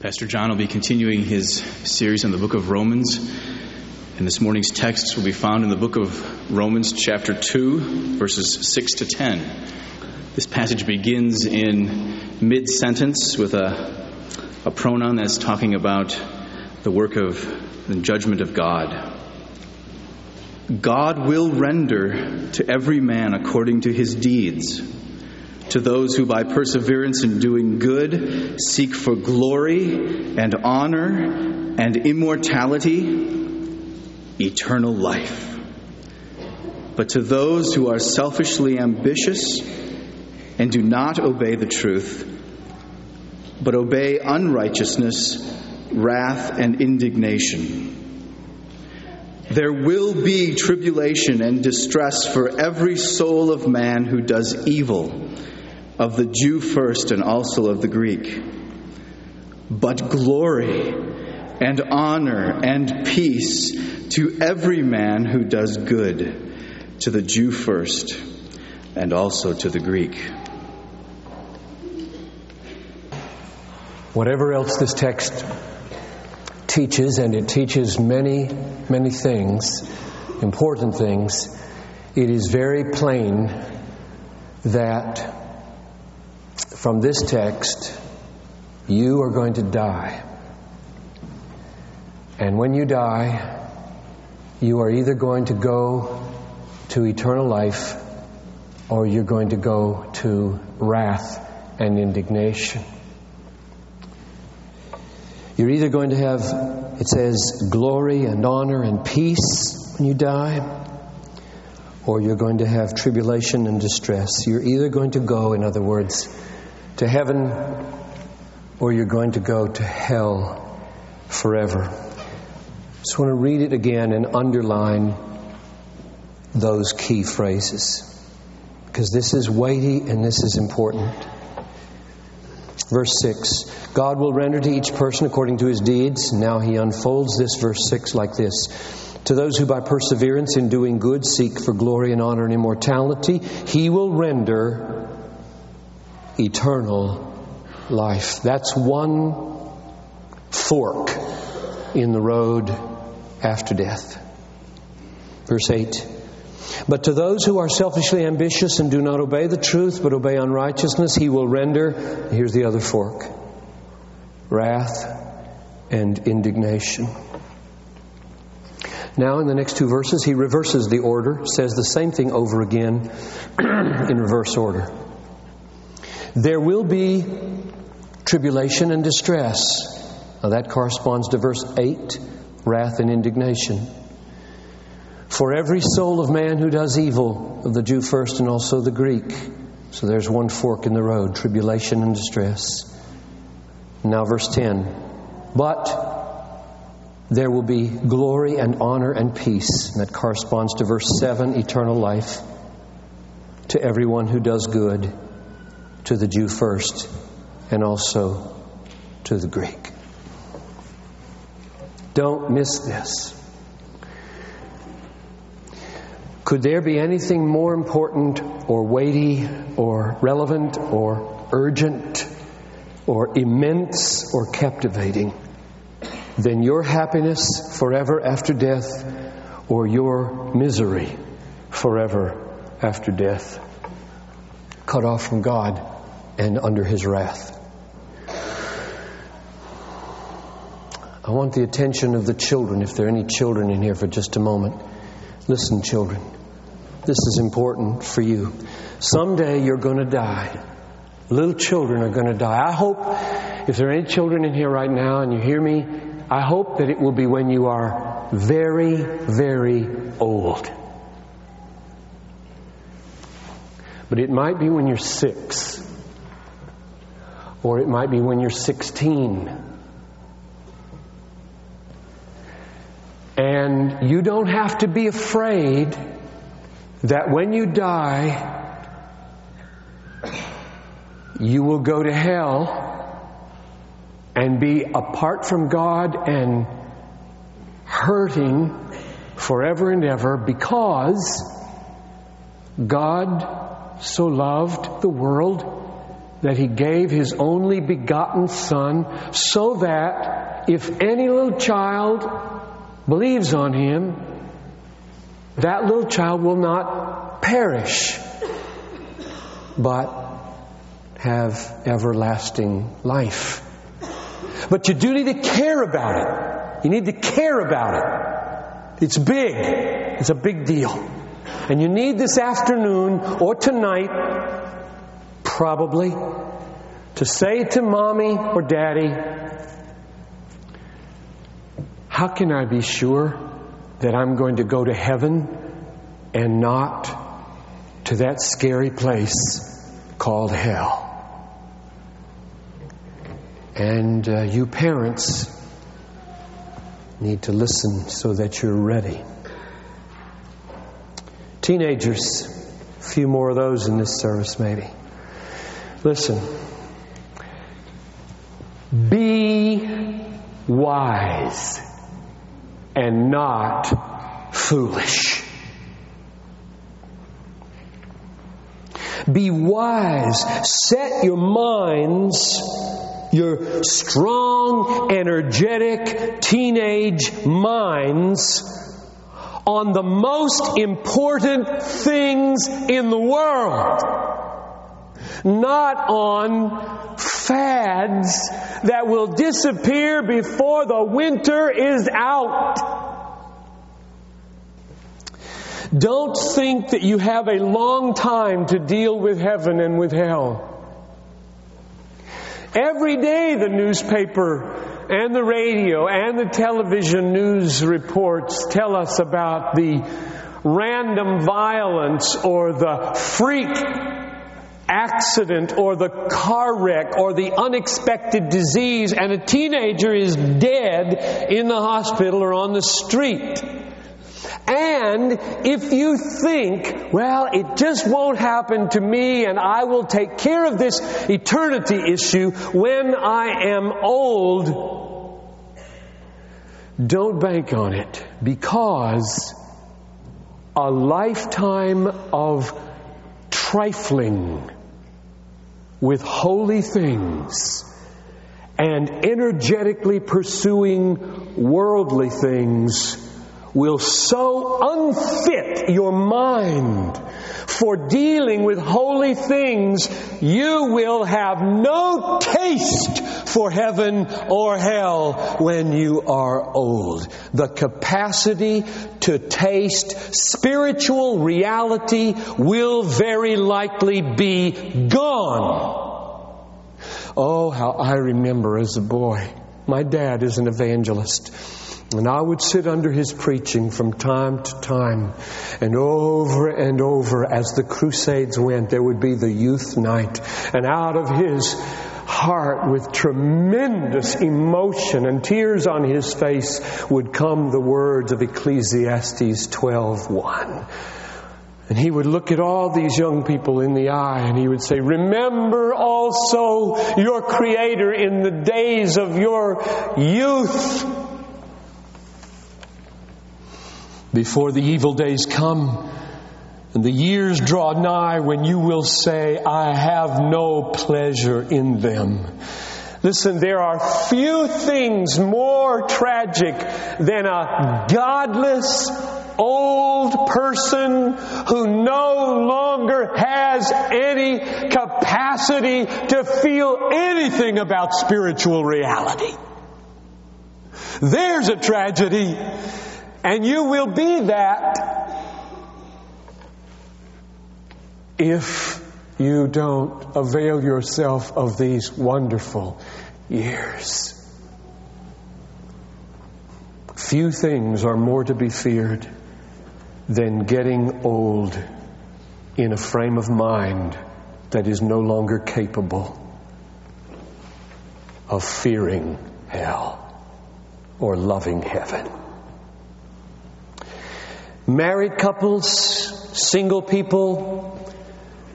Pastor John will be continuing his series on the book of Romans, and this morning's texts will be found in the book of Romans, chapter 2, verses 6 to 10. This passage begins in mid sentence with a, a pronoun that's talking about the work of the judgment of God. God will render to every man according to his deeds to those who by perseverance in doing good seek for glory and honor and immortality, eternal life. But to those who are selfishly ambitious and do not obey the truth, but obey unrighteousness, wrath, and indignation. There will be tribulation and distress for every soul of man who does evil of the Jew first and also of the Greek. But glory and honor and peace to every man who does good, to the Jew first and also to the Greek. Whatever else this text teaches, and it teaches many, many things, important things, it is very plain that from this text, you are going to die. And when you die, you are either going to go to eternal life or you're going to go to wrath and indignation. You're either going to have, it says, glory and honor and peace when you die, or you're going to have tribulation and distress. You're either going to go, in other words, to heaven or you're going to go to hell forever. Just want to read it again and underline those key phrases because this is weighty and this is important. Verse 6 God will render to each person according to his deeds. Now he unfolds this verse 6 like this To those who by perseverance in doing good seek for glory and honor and immortality, he will render eternal life. That's one fork in the road after death. Verse 8. But to those who are selfishly ambitious and do not obey the truth but obey unrighteousness, he will render, here's the other fork, wrath and indignation. Now, in the next two verses, he reverses the order, says the same thing over again in reverse order. There will be tribulation and distress. Now that corresponds to verse 8 wrath and indignation. For every soul of man who does evil, of the Jew first and also the Greek. So there's one fork in the road tribulation and distress. Now, verse 10. But there will be glory and honor and peace. And that corresponds to verse 7 eternal life to everyone who does good to the Jew first and also to the Greek. Don't miss this. Could there be anything more important or weighty or relevant or urgent or immense or captivating than your happiness forever after death or your misery forever after death? Cut off from God and under his wrath. I want the attention of the children, if there are any children in here, for just a moment. Listen, children, this is important for you. Someday you're going to die. Little children are going to die. I hope, if there are any children in here right now and you hear me, I hope that it will be when you are very, very old. But it might be when you're six or it might be when you're 16. And you don't have to be afraid that when you die, you will go to hell and be apart from God and hurting forever and ever because God so loved the world that he gave his only begotten Son so that if any little child believes on him, that little child will not perish, but have everlasting life. But you do need to care about it. You need to care about it. It's big. It's a big deal. And you need this afternoon or tonight, probably, to say to mommy or daddy, How can I be sure that I'm going to go to heaven and not to that scary place called hell? And uh, you parents need to listen so that you're ready. Teenagers, a few more of those in this service, maybe. Listen. Be wise and not foolish. Be wise. Set your minds, your strong, energetic teenage minds, on the most important things in the world. Not on fads that will disappear before the winter is out. Don't think that you have a long time to deal with heaven and with hell. Every day the newspaper and the radio and the television news reports tell us about the random violence or the freak accident or the car wreck or the unexpected disease and a teenager is dead in the hospital or on the street. And if you think, well, it just won't happen to me and I will take care of this eternity issue when I am old, don't bank on it because a lifetime of trifling with holy things and energetically pursuing worldly things will so unfit your mind for dealing with holy things, you will have no taste for heaven or hell when you are old. The capacity to taste spiritual reality will very likely be gone. Oh, how I remember as a boy. My dad is an evangelist. And I would sit under his preaching from time to time. And over and over, as the crusades went, there would be the youth night. And out of his heart, with tremendous emotion and tears on his face, would come the words of Ecclesiastes 12:1. And he would look at all these young people in the eye and he would say, Remember also your Creator in the days of your youth before the evil days come and the years draw nigh when you will say, I have no pleasure in them. Listen, there are few things more tragic than a godless, old person who no longer has any capacity to feel anything about spiritual reality. There's a tragedy. And you will be that if you don't avail yourself of these wonderful years. Few things are more to be feared than getting old in a frame of mind that is no longer capable of fearing hell or loving heaven married couples, single people,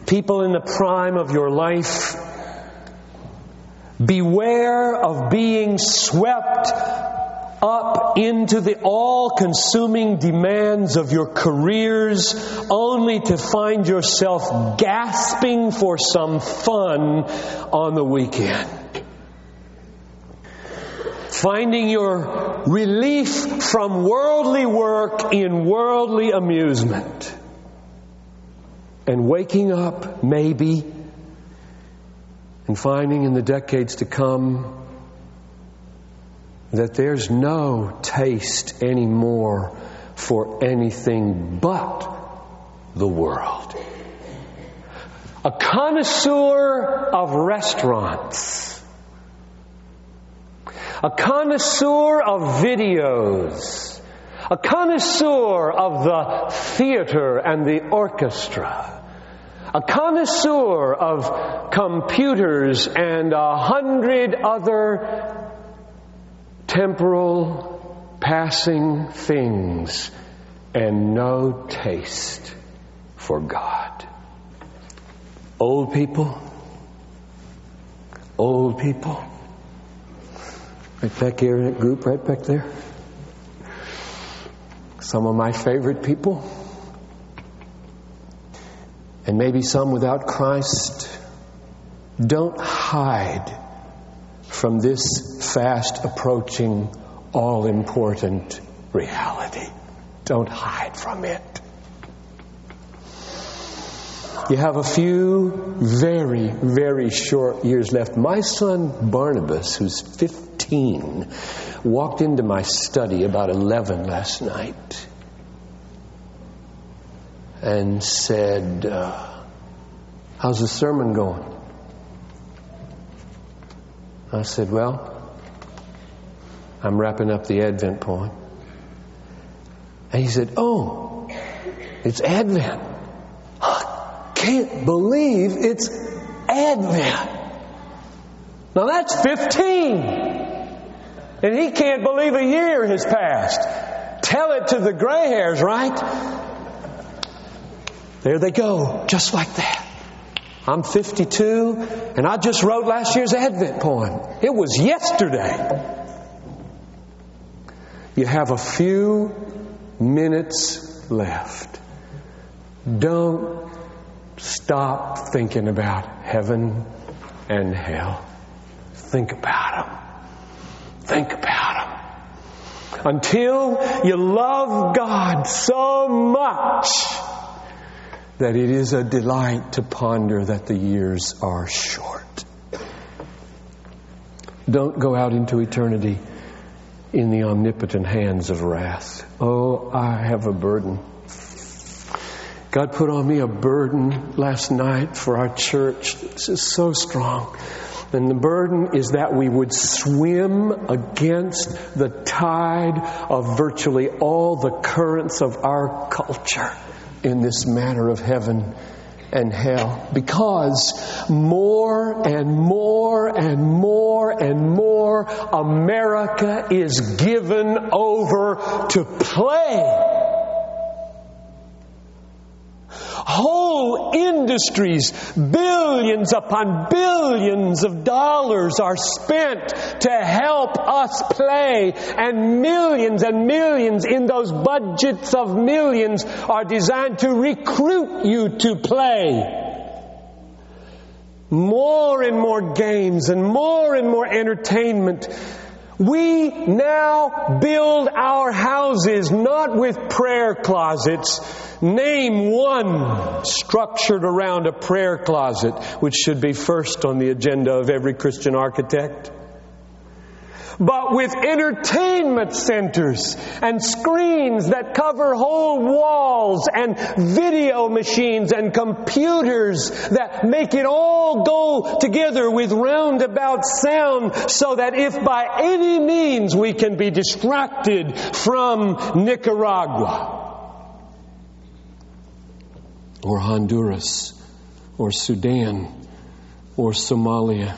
people in the prime of your life, beware of being swept up into the all consuming demands of your careers only to find yourself gasping for some fun on the weekend. Finding your relief from worldly work in worldly amusement. And waking up, maybe, and finding in the decades to come that there's no taste anymore for anything but the world. A connoisseur of restaurants. A connoisseur of videos. A connoisseur of the theater and the orchestra a connoisseur of computers and a hundred other temporal passing things and no taste for God. Old people, old people, right back here in that group, right back there. Some of my favorite people and maybe some without Christ, don't hide from this fast approaching, all important reality. Don't hide from it. You have a few very, very short years left. My son Barnabas, who's 15, walked into my study about 11 last night and said, uh, How's the sermon going? I said, Well, I'm wrapping up the Advent poem. And he said, Oh, it's Advent. I can't believe it's Advent. Now that's 15. And he can't believe a year has passed. Tell it to the gray hairs, right? There they go, just like that. I'm 52, and I just wrote last year's Advent poem. It was yesterday. You have a few minutes left. Don't stop thinking about heaven and hell. Think about them. Think about them. Until you love God so much that it is a delight to ponder that the years are short. Don't go out into eternity in the omnipotent hands of wrath. Oh, I have a burden. God put on me a burden last night for our church. This is so strong. And the burden is that we would swim against the tide of virtually all the currents of our culture in this matter of heaven and hell. Because more and more and more and more America is given over to play Whole industries, billions upon billions of dollars are spent to help us play, and millions and millions in those budgets of millions are designed to recruit you to play more and more games and more and more entertainment. We now build our houses not with prayer closets, Name one structured around a prayer closet, which should be first on the agenda of every Christian architect. But with entertainment centers and screens that cover whole walls and video machines and computers that make it all go together with roundabout sound so that if by any means we can be distracted from Nicaragua, or Honduras or Sudan or Somalia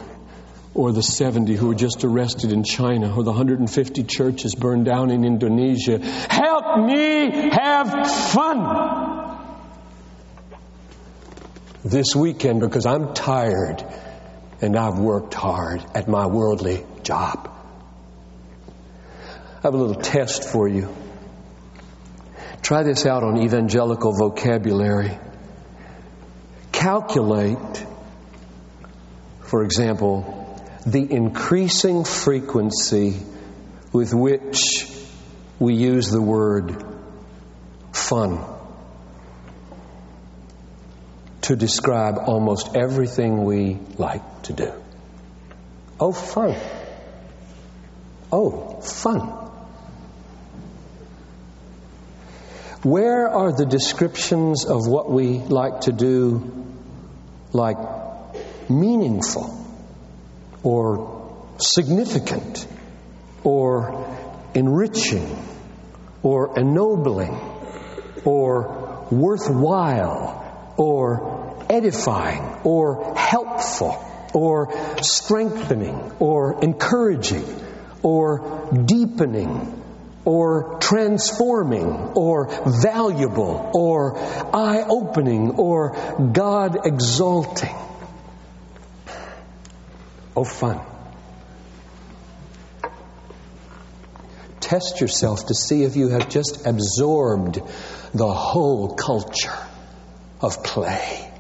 or the 70 who were just arrested in China or the 150 churches burned down in Indonesia. Help me have fun this weekend because I'm tired and I've worked hard at my worldly job. I have a little test for you. Try this out on evangelical vocabulary. Calculate, for example, the increasing frequency with which we use the word fun to describe almost everything we like to do. Oh, fun. Oh, fun. Where are the descriptions of what we like to do like meaningful or significant or enriching or ennobling or worthwhile or edifying or helpful or strengthening or encouraging or deepening or transforming or valuable or eye opening or God exalting. Oh, fun. Test yourself to see if you have just absorbed the whole culture of play.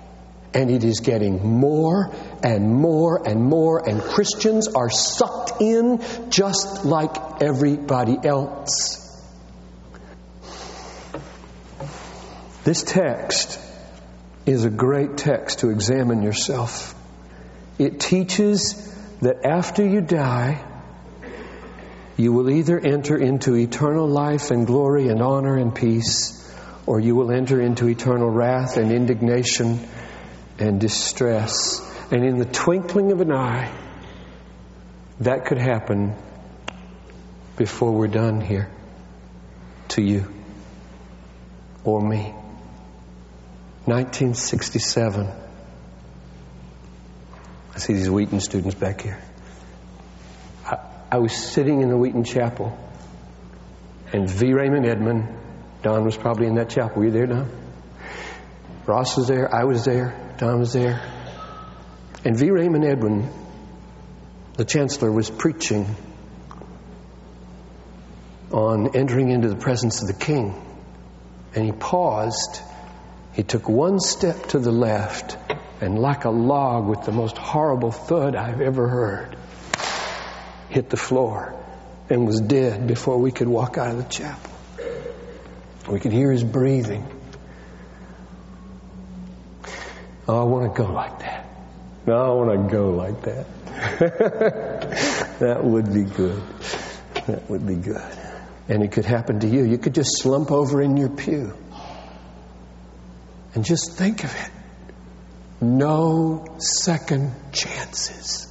And it is getting more and more and more, and Christians are sucked in just like everybody else. This text is a great text to examine yourself. It teaches that after you die, you will either enter into eternal life and glory and honor and peace, or you will enter into eternal wrath and indignation and distress. And in the twinkling of an eye, that could happen before we're done here to you or me. 1967. I see these Wheaton students back here. I, I was sitting in the Wheaton chapel, and V. Raymond Edman, Don was probably in that chapel. Were you there, Don? Ross was there, I was there, Don was there. And V. Raymond Edman, the chancellor, was preaching on entering into the presence of the king. And he paused. He took one step to the left, and like a log with the most horrible thud I've ever heard, hit the floor and was dead before we could walk out of the chapel. We could hear his breathing. Oh, I want to go like that. No, I want to go like that. that would be good. That would be good. And it could happen to you. You could just slump over in your pew and just think of it. No second chances.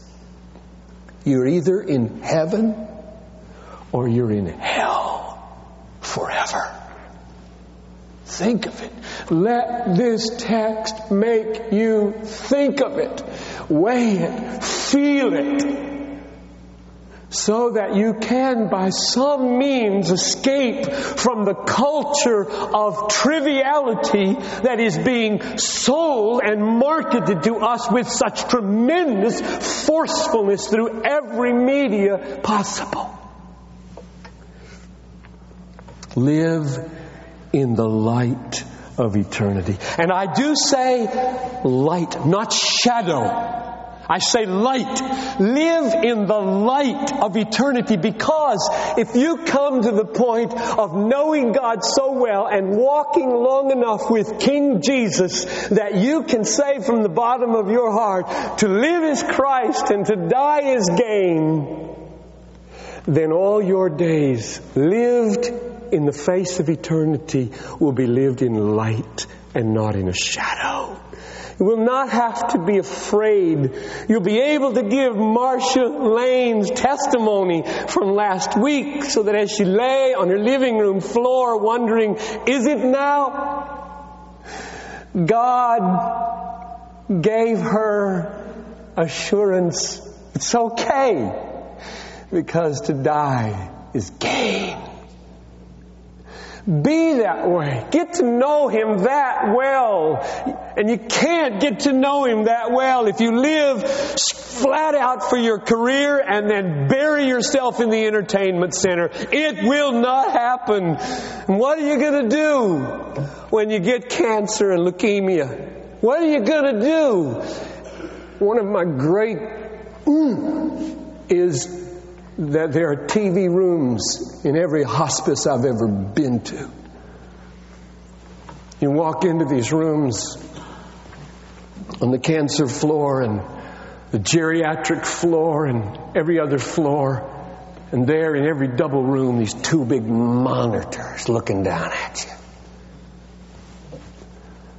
You're either in heaven or you're in hell forever. Think of it. Let this text make you think of it, weigh it, feel it, so that you can, by some means, escape from the culture of triviality that is being sold and marketed to us with such tremendous forcefulness through every media possible. Live in the light of eternity. And I do say light, not shadow. I say light. Live in the light of eternity because if you come to the point of knowing God so well and walking long enough with King Jesus that you can say from the bottom of your heart, to live is Christ and to die is gain, then all your days lived in the face of eternity will be lived in light and not in a shadow. You will not have to be afraid. You'll be able to give Marcia Lane's testimony from last week so that as she lay on her living room floor wondering, is it now? God gave her assurance. It's okay because to die is gain. Be that way. Get to know Him that well. And you can't get to know Him that well if you live flat out for your career and then bury yourself in the entertainment center. It will not happen. And what are you going to do when you get cancer and leukemia? What are you going to do? One of my great mm, is that there are TV rooms in every hospice I've ever been to. You walk into these rooms on the cancer floor and the geriatric floor and every other floor. And there in every double room, these two big monitors looking down at you.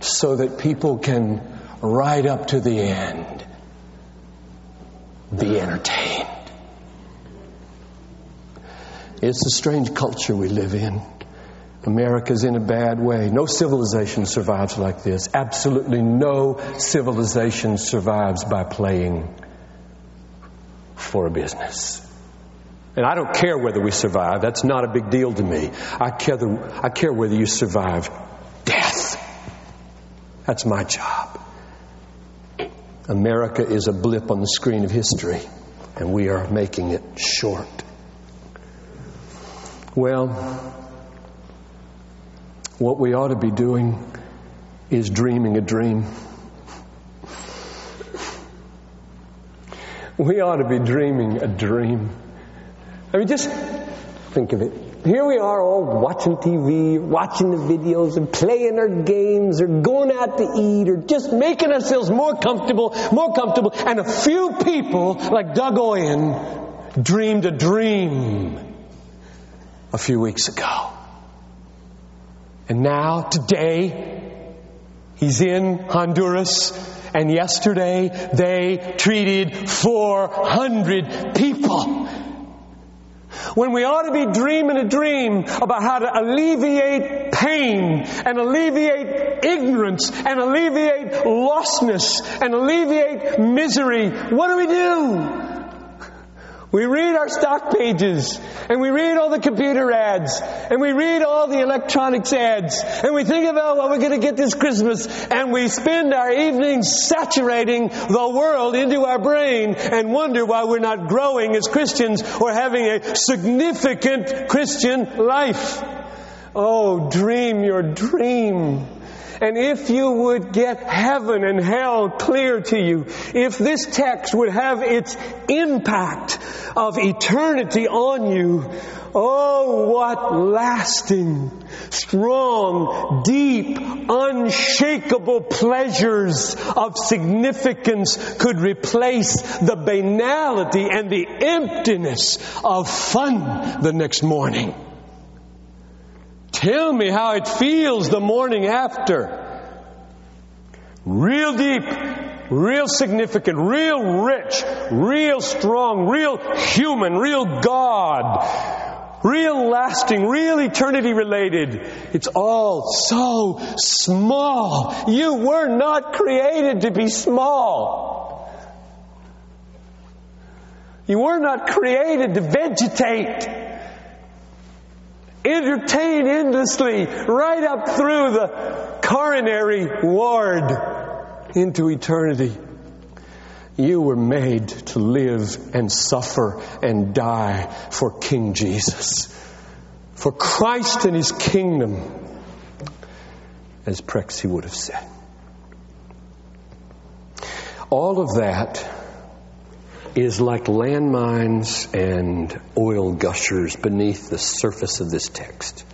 So that people can, right up to the end, be entertained. It's a strange culture we live in. America's in a bad way. No civilization survives like this. Absolutely no civilization survives by playing for a business. And I don't care whether we survive. That's not a big deal to me. I care, the, I care whether you survive death. That's my job. America is a blip on the screen of history, and we are making it short. Well, what we ought to be doing is dreaming a dream. We ought to be dreaming a dream. I mean, just think of it. Here we are all watching TV, watching the videos, and playing our games, or going out to eat, or just making ourselves more comfortable, more comfortable. And a few people, like Doug Oyen, dreamed a dream a few weeks ago. And now, today, he's in Honduras, and yesterday they treated 400 people. When we ought to be dreaming a dream about how to alleviate pain and alleviate ignorance and alleviate lostness and alleviate misery, what do we do? We read our stock pages, and we read all the computer ads, and we read all the electronics ads, and we think about what we're going to get this Christmas, and we spend our evenings saturating the world into our brain and wonder why we're not growing as Christians or having a significant Christian life. Oh, dream your dream. And if you would get heaven and hell clear to you, if this text would have its impact of eternity on you, oh, what lasting, strong, deep, unshakable pleasures of significance could replace the banality and the emptiness of fun the next morning. Tell me how it feels the morning after. Real deep, real significant, real rich, real strong, real human, real God, real lasting, real eternity related. It's all so small. You were not created to be small. You were not created to vegetate entertain endlessly right up through the coronary ward into eternity. You were made to live and suffer and die for King Jesus, for Christ and His kingdom, as Prexy would have said. All of that is like landmines and oil gushers beneath the surface of this text.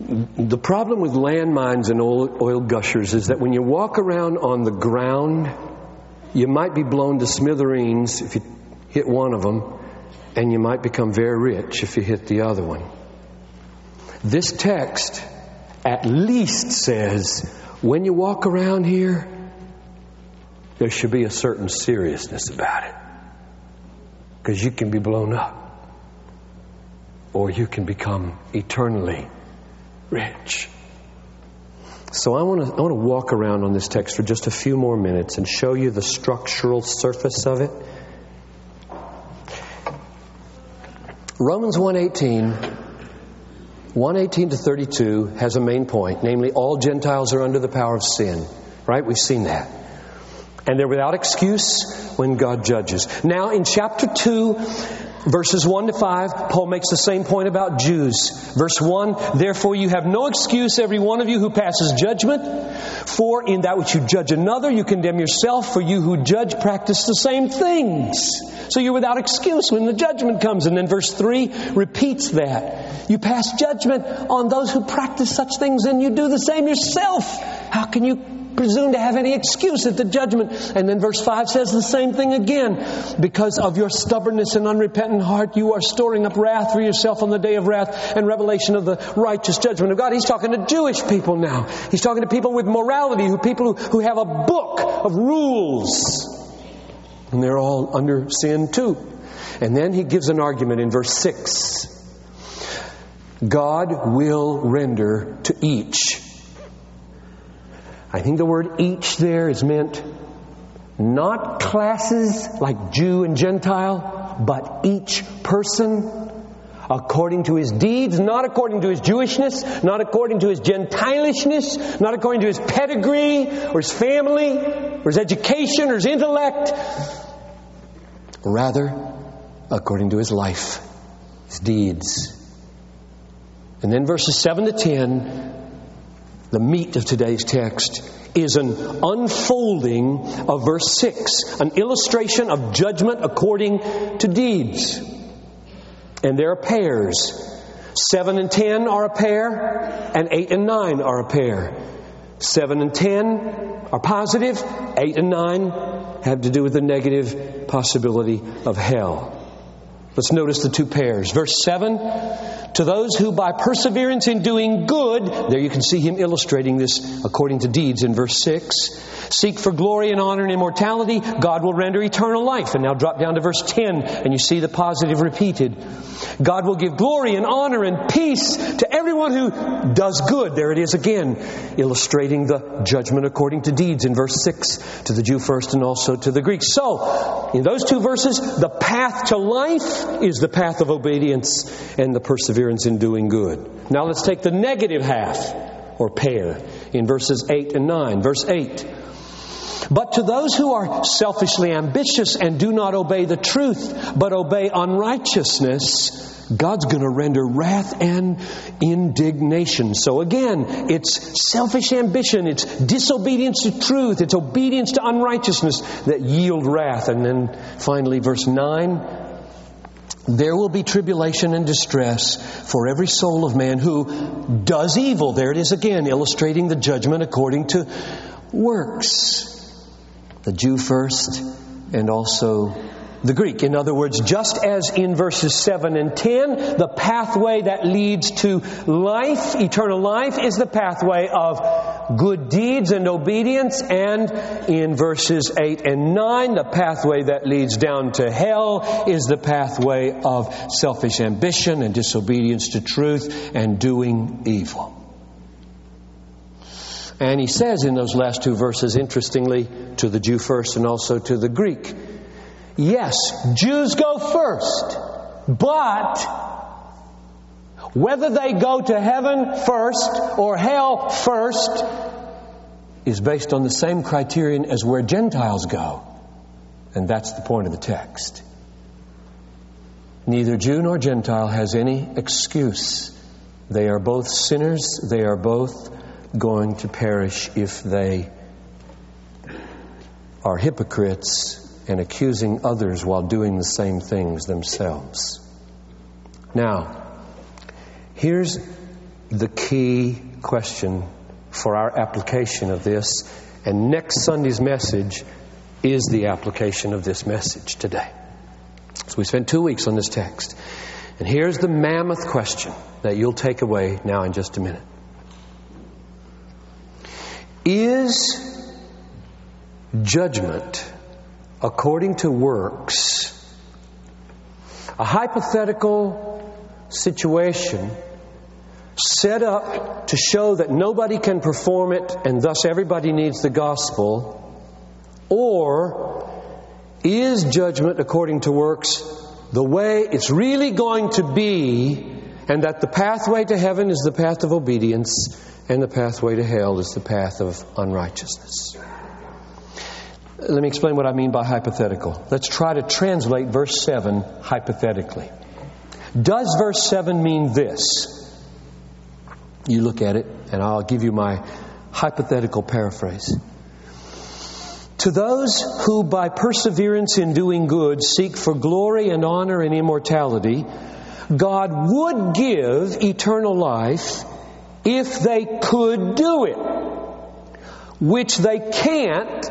The problem with landmines and oil gushers is that when you walk around on the ground, you might be blown to smithereens if you hit one of them, and you might become very rich if you hit the other one. This text at least says when you walk around here, there should be a certain seriousness about it. Because you can be blown up, or you can become eternally rich. So I want to I walk around on this text for just a few more minutes and show you the structural surface of it. Romans 1:18 118 to 32 has a main point, namely, all Gentiles are under the power of sin. Right? We've seen that. And they're without excuse when God judges. Now, in chapter 2, Verses 1 to 5, Paul makes the same point about Jews. Verse 1 Therefore, you have no excuse, every one of you who passes judgment. For in that which you judge another, you condemn yourself. For you who judge practice the same things. So you're without excuse when the judgment comes. And then verse 3 repeats that. You pass judgment on those who practice such things, and you do the same yourself. How can you presume to have any excuse at the judgment. And then verse 5 says the same thing again. Because of your stubbornness and unrepentant heart, you are storing up wrath for yourself on the day of wrath and revelation of the righteous judgment of God. He's talking to Jewish people now. He's talking to people with morality, who people who, who have a book of rules. And they're all under sin too. And then he gives an argument in verse 6. God will render to each I think the word each there is meant not classes like Jew and Gentile, but each person according to his deeds, not according to his Jewishness, not according to his Gentilishness, not according to his pedigree or his family or his education or his intellect. Rather, according to his life, his deeds. And then verses 7 to 10 the meat of today's text is an unfolding of verse 6, an illustration of judgment according to deeds. And there are pairs. 7 and 10 are a pair, and 8 and 9 are a pair. 7 and 10 are positive, 8 and 9 have to do with the negative possibility of hell. Let's notice the two pairs. Verse 7 to those who by perseverance in doing good, there you can see him illustrating this according to deeds in verse 6, seek for glory and honor and immortality, God will render eternal life. And now drop down to verse 10 and you see the positive repeated. God will give glory and honor and peace to everyone who does good. There it is again, illustrating the judgment according to deeds in verse 6 to the Jew first and also to the Greek. So, in those two verses, the path to life is the path of obedience and the perseverance in doing good. Now let's take the negative half or pair in verses 8 and 9. Verse 8. But to those who are selfishly ambitious and do not obey the truth, but obey unrighteousness, God's going to render wrath and indignation. So again, it's selfish ambition, it's disobedience to truth, it's obedience to unrighteousness that yield wrath. And then finally, verse 9 there will be tribulation and distress for every soul of man who does evil. There it is again, illustrating the judgment according to works the Jew first, and also the Greek. In other words, just as in verses 7 and 10, the pathway that leads to life, eternal life, is the pathway of good deeds and obedience, and in verses 8 and 9, the pathway that leads down to hell is the pathway of selfish ambition and disobedience to truth and doing evil. And he says in those last two verses, interestingly, to the Jew first and also to the Greek, yes, Jews go first, but whether they go to heaven first or hell first is based on the same criterion as where Gentiles go. And that's the point of the text. Neither Jew nor Gentile has any excuse. They are both sinners, they are both going to perish if they are hypocrites and accusing others while doing the same things themselves. Now, here's the key question for our application of this, and next Sunday's message is the application of this message today. So we spent two weeks on this text. And here's the mammoth question that you'll take away now in just a minute. Is judgment according to works a hypothetical situation set up to show that nobody can perform it and thus everybody needs the gospel? Or is judgment according to works the way it's really going to be and that the pathway to heaven is the path of obedience, and the pathway to hell is the path of unrighteousness. Let me explain what I mean by hypothetical. Let's try to translate verse 7 hypothetically. Does verse 7 mean this? You look at it, and I'll give you my hypothetical paraphrase. To those who, by perseverance in doing good, seek for glory and honor and immortality, God would give eternal life if they could do it, which they can't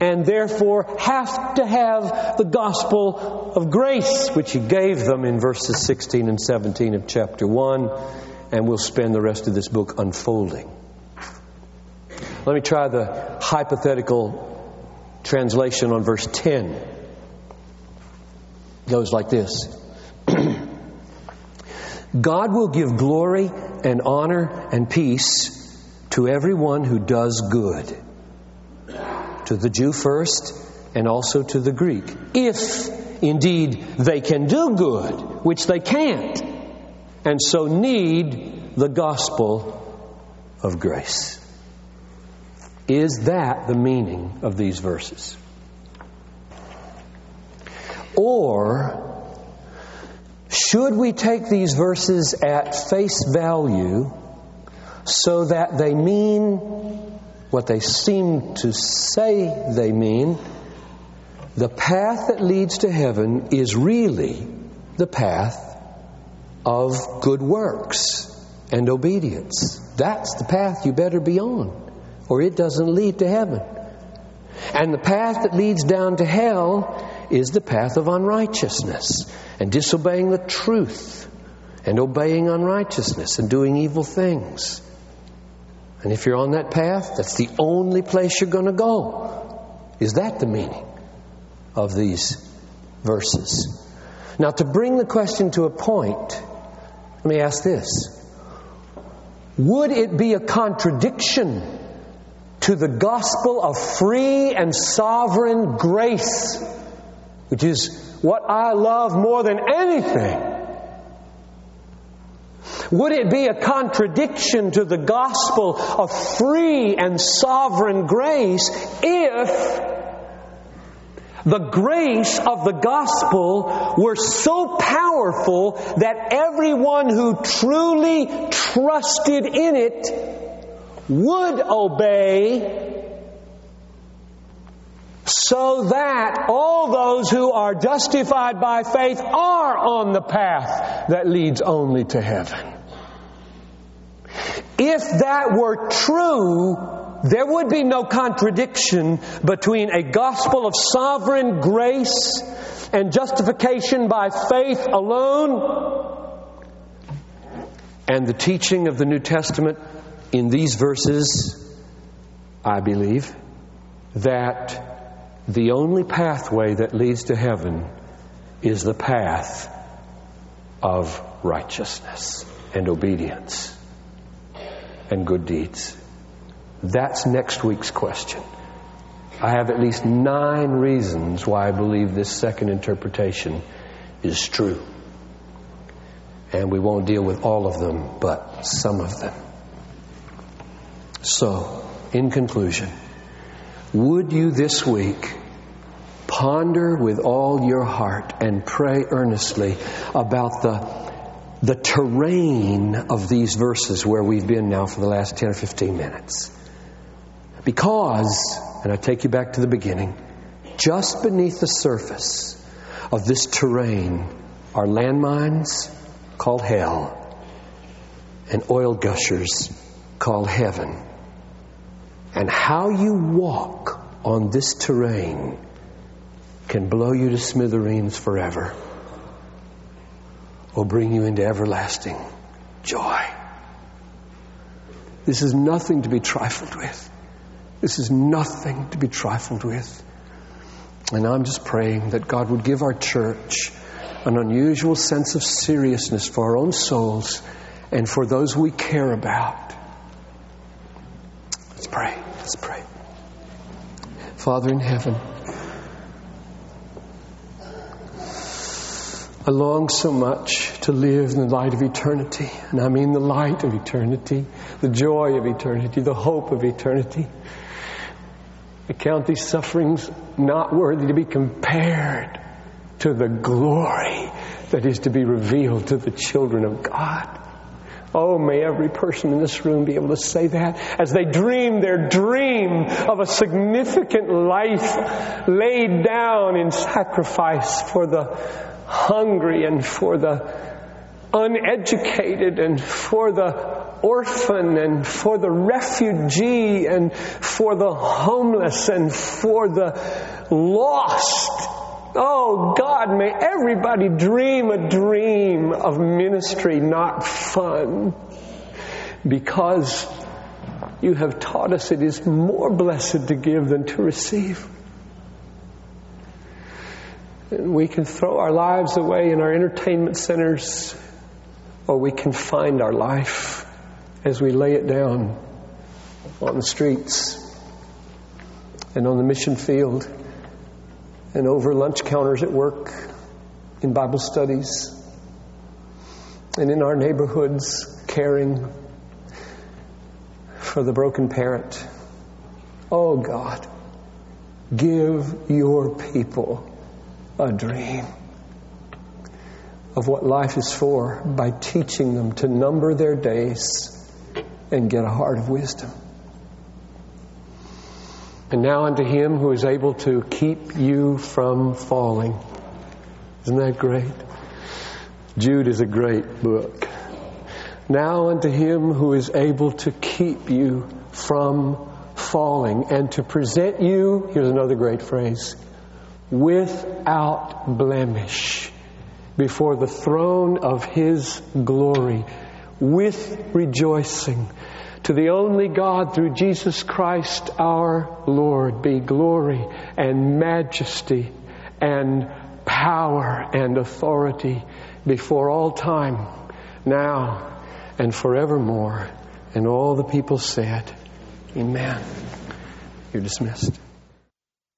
and therefore have to have the gospel of grace, which He gave them in verses 16 and 17 of chapter 1, and we'll spend the rest of this book unfolding. Let me try the hypothetical translation on verse 10. It goes like this God will give glory and honor and peace to everyone who does good to the Jew first and also to the Greek. If indeed they can do good, which they can't, and so need the gospel of grace. Is that the meaning of these verses? Or should we take these verses at face value so that they mean what they seem to say they mean, the path that leads to heaven is really the path of good works and obedience. That's the path you better be on, or it doesn't lead to heaven. And the path that leads down to hell is the path of unrighteousness and disobeying the truth and obeying unrighteousness and doing evil things. And if you're on that path, that's the only place you're going to go. Is that the meaning of these verses? Now, to bring the question to a point, let me ask this Would it be a contradiction to the gospel of free and sovereign grace, which is what I love more than anything? Would it be a contradiction to the gospel of free and sovereign grace if the grace of the gospel were so powerful that everyone who truly trusted in it would obey so that all those who are justified by faith are on the path that leads only to heaven. If that were true, there would be no contradiction between a gospel of sovereign grace and justification by faith alone and the teaching of the New Testament in these verses, I believe, that the only pathway that leads to heaven is the path of righteousness and obedience and good deeds? That's next week's question. I have at least nine reasons why I believe this second interpretation is true. And we won't deal with all of them, but some of them. So, in conclusion, would you this week ponder with all your heart and pray earnestly about the the terrain of these verses where we've been now for the last 10 or 15 minutes. Because, and I take you back to the beginning, just beneath the surface of this terrain are landmines called hell and oil gushers called heaven. And how you walk on this terrain can blow you to smithereens forever or bring you into everlasting joy. This is nothing to be trifled with. This is nothing to be trifled with. And I'm just praying that God would give our church an unusual sense of seriousness for our own souls and for those we care about. Let's pray. Let's pray. Father in heaven, I long so much to live in the light of eternity. And I mean the light of eternity, the joy of eternity, the hope of eternity. I count these sufferings not worthy to be compared to the glory that is to be revealed to the children of God. Oh, may every person in this room be able to say that as they dream their dream of a significant life laid down in sacrifice for the hungry and for the uneducated and for the orphan and for the refugee and for the homeless and for the lost. Oh God, may everybody dream a dream of ministry, not fun. Because you have taught us it is more blessed to give than to receive. And we can throw our lives away in our entertainment centers, or we can find our life as we lay it down on the streets and on the mission field and over lunch counters at work, in Bible studies, and in our neighborhoods, caring for the broken parent. Oh God, give your people a dream of what life is for by teaching them to number their days and get a heart of wisdom. And now unto him who is able to keep you from falling. Isn't that great? Jude is a great book. Now unto him who is able to keep you from falling and to present you, here's another great phrase, without blemish before the throne of his glory with rejoicing. To the only God through Jesus Christ our Lord be glory and majesty and power and authority before all time, now and forevermore. And all the people said, Amen. You're dismissed.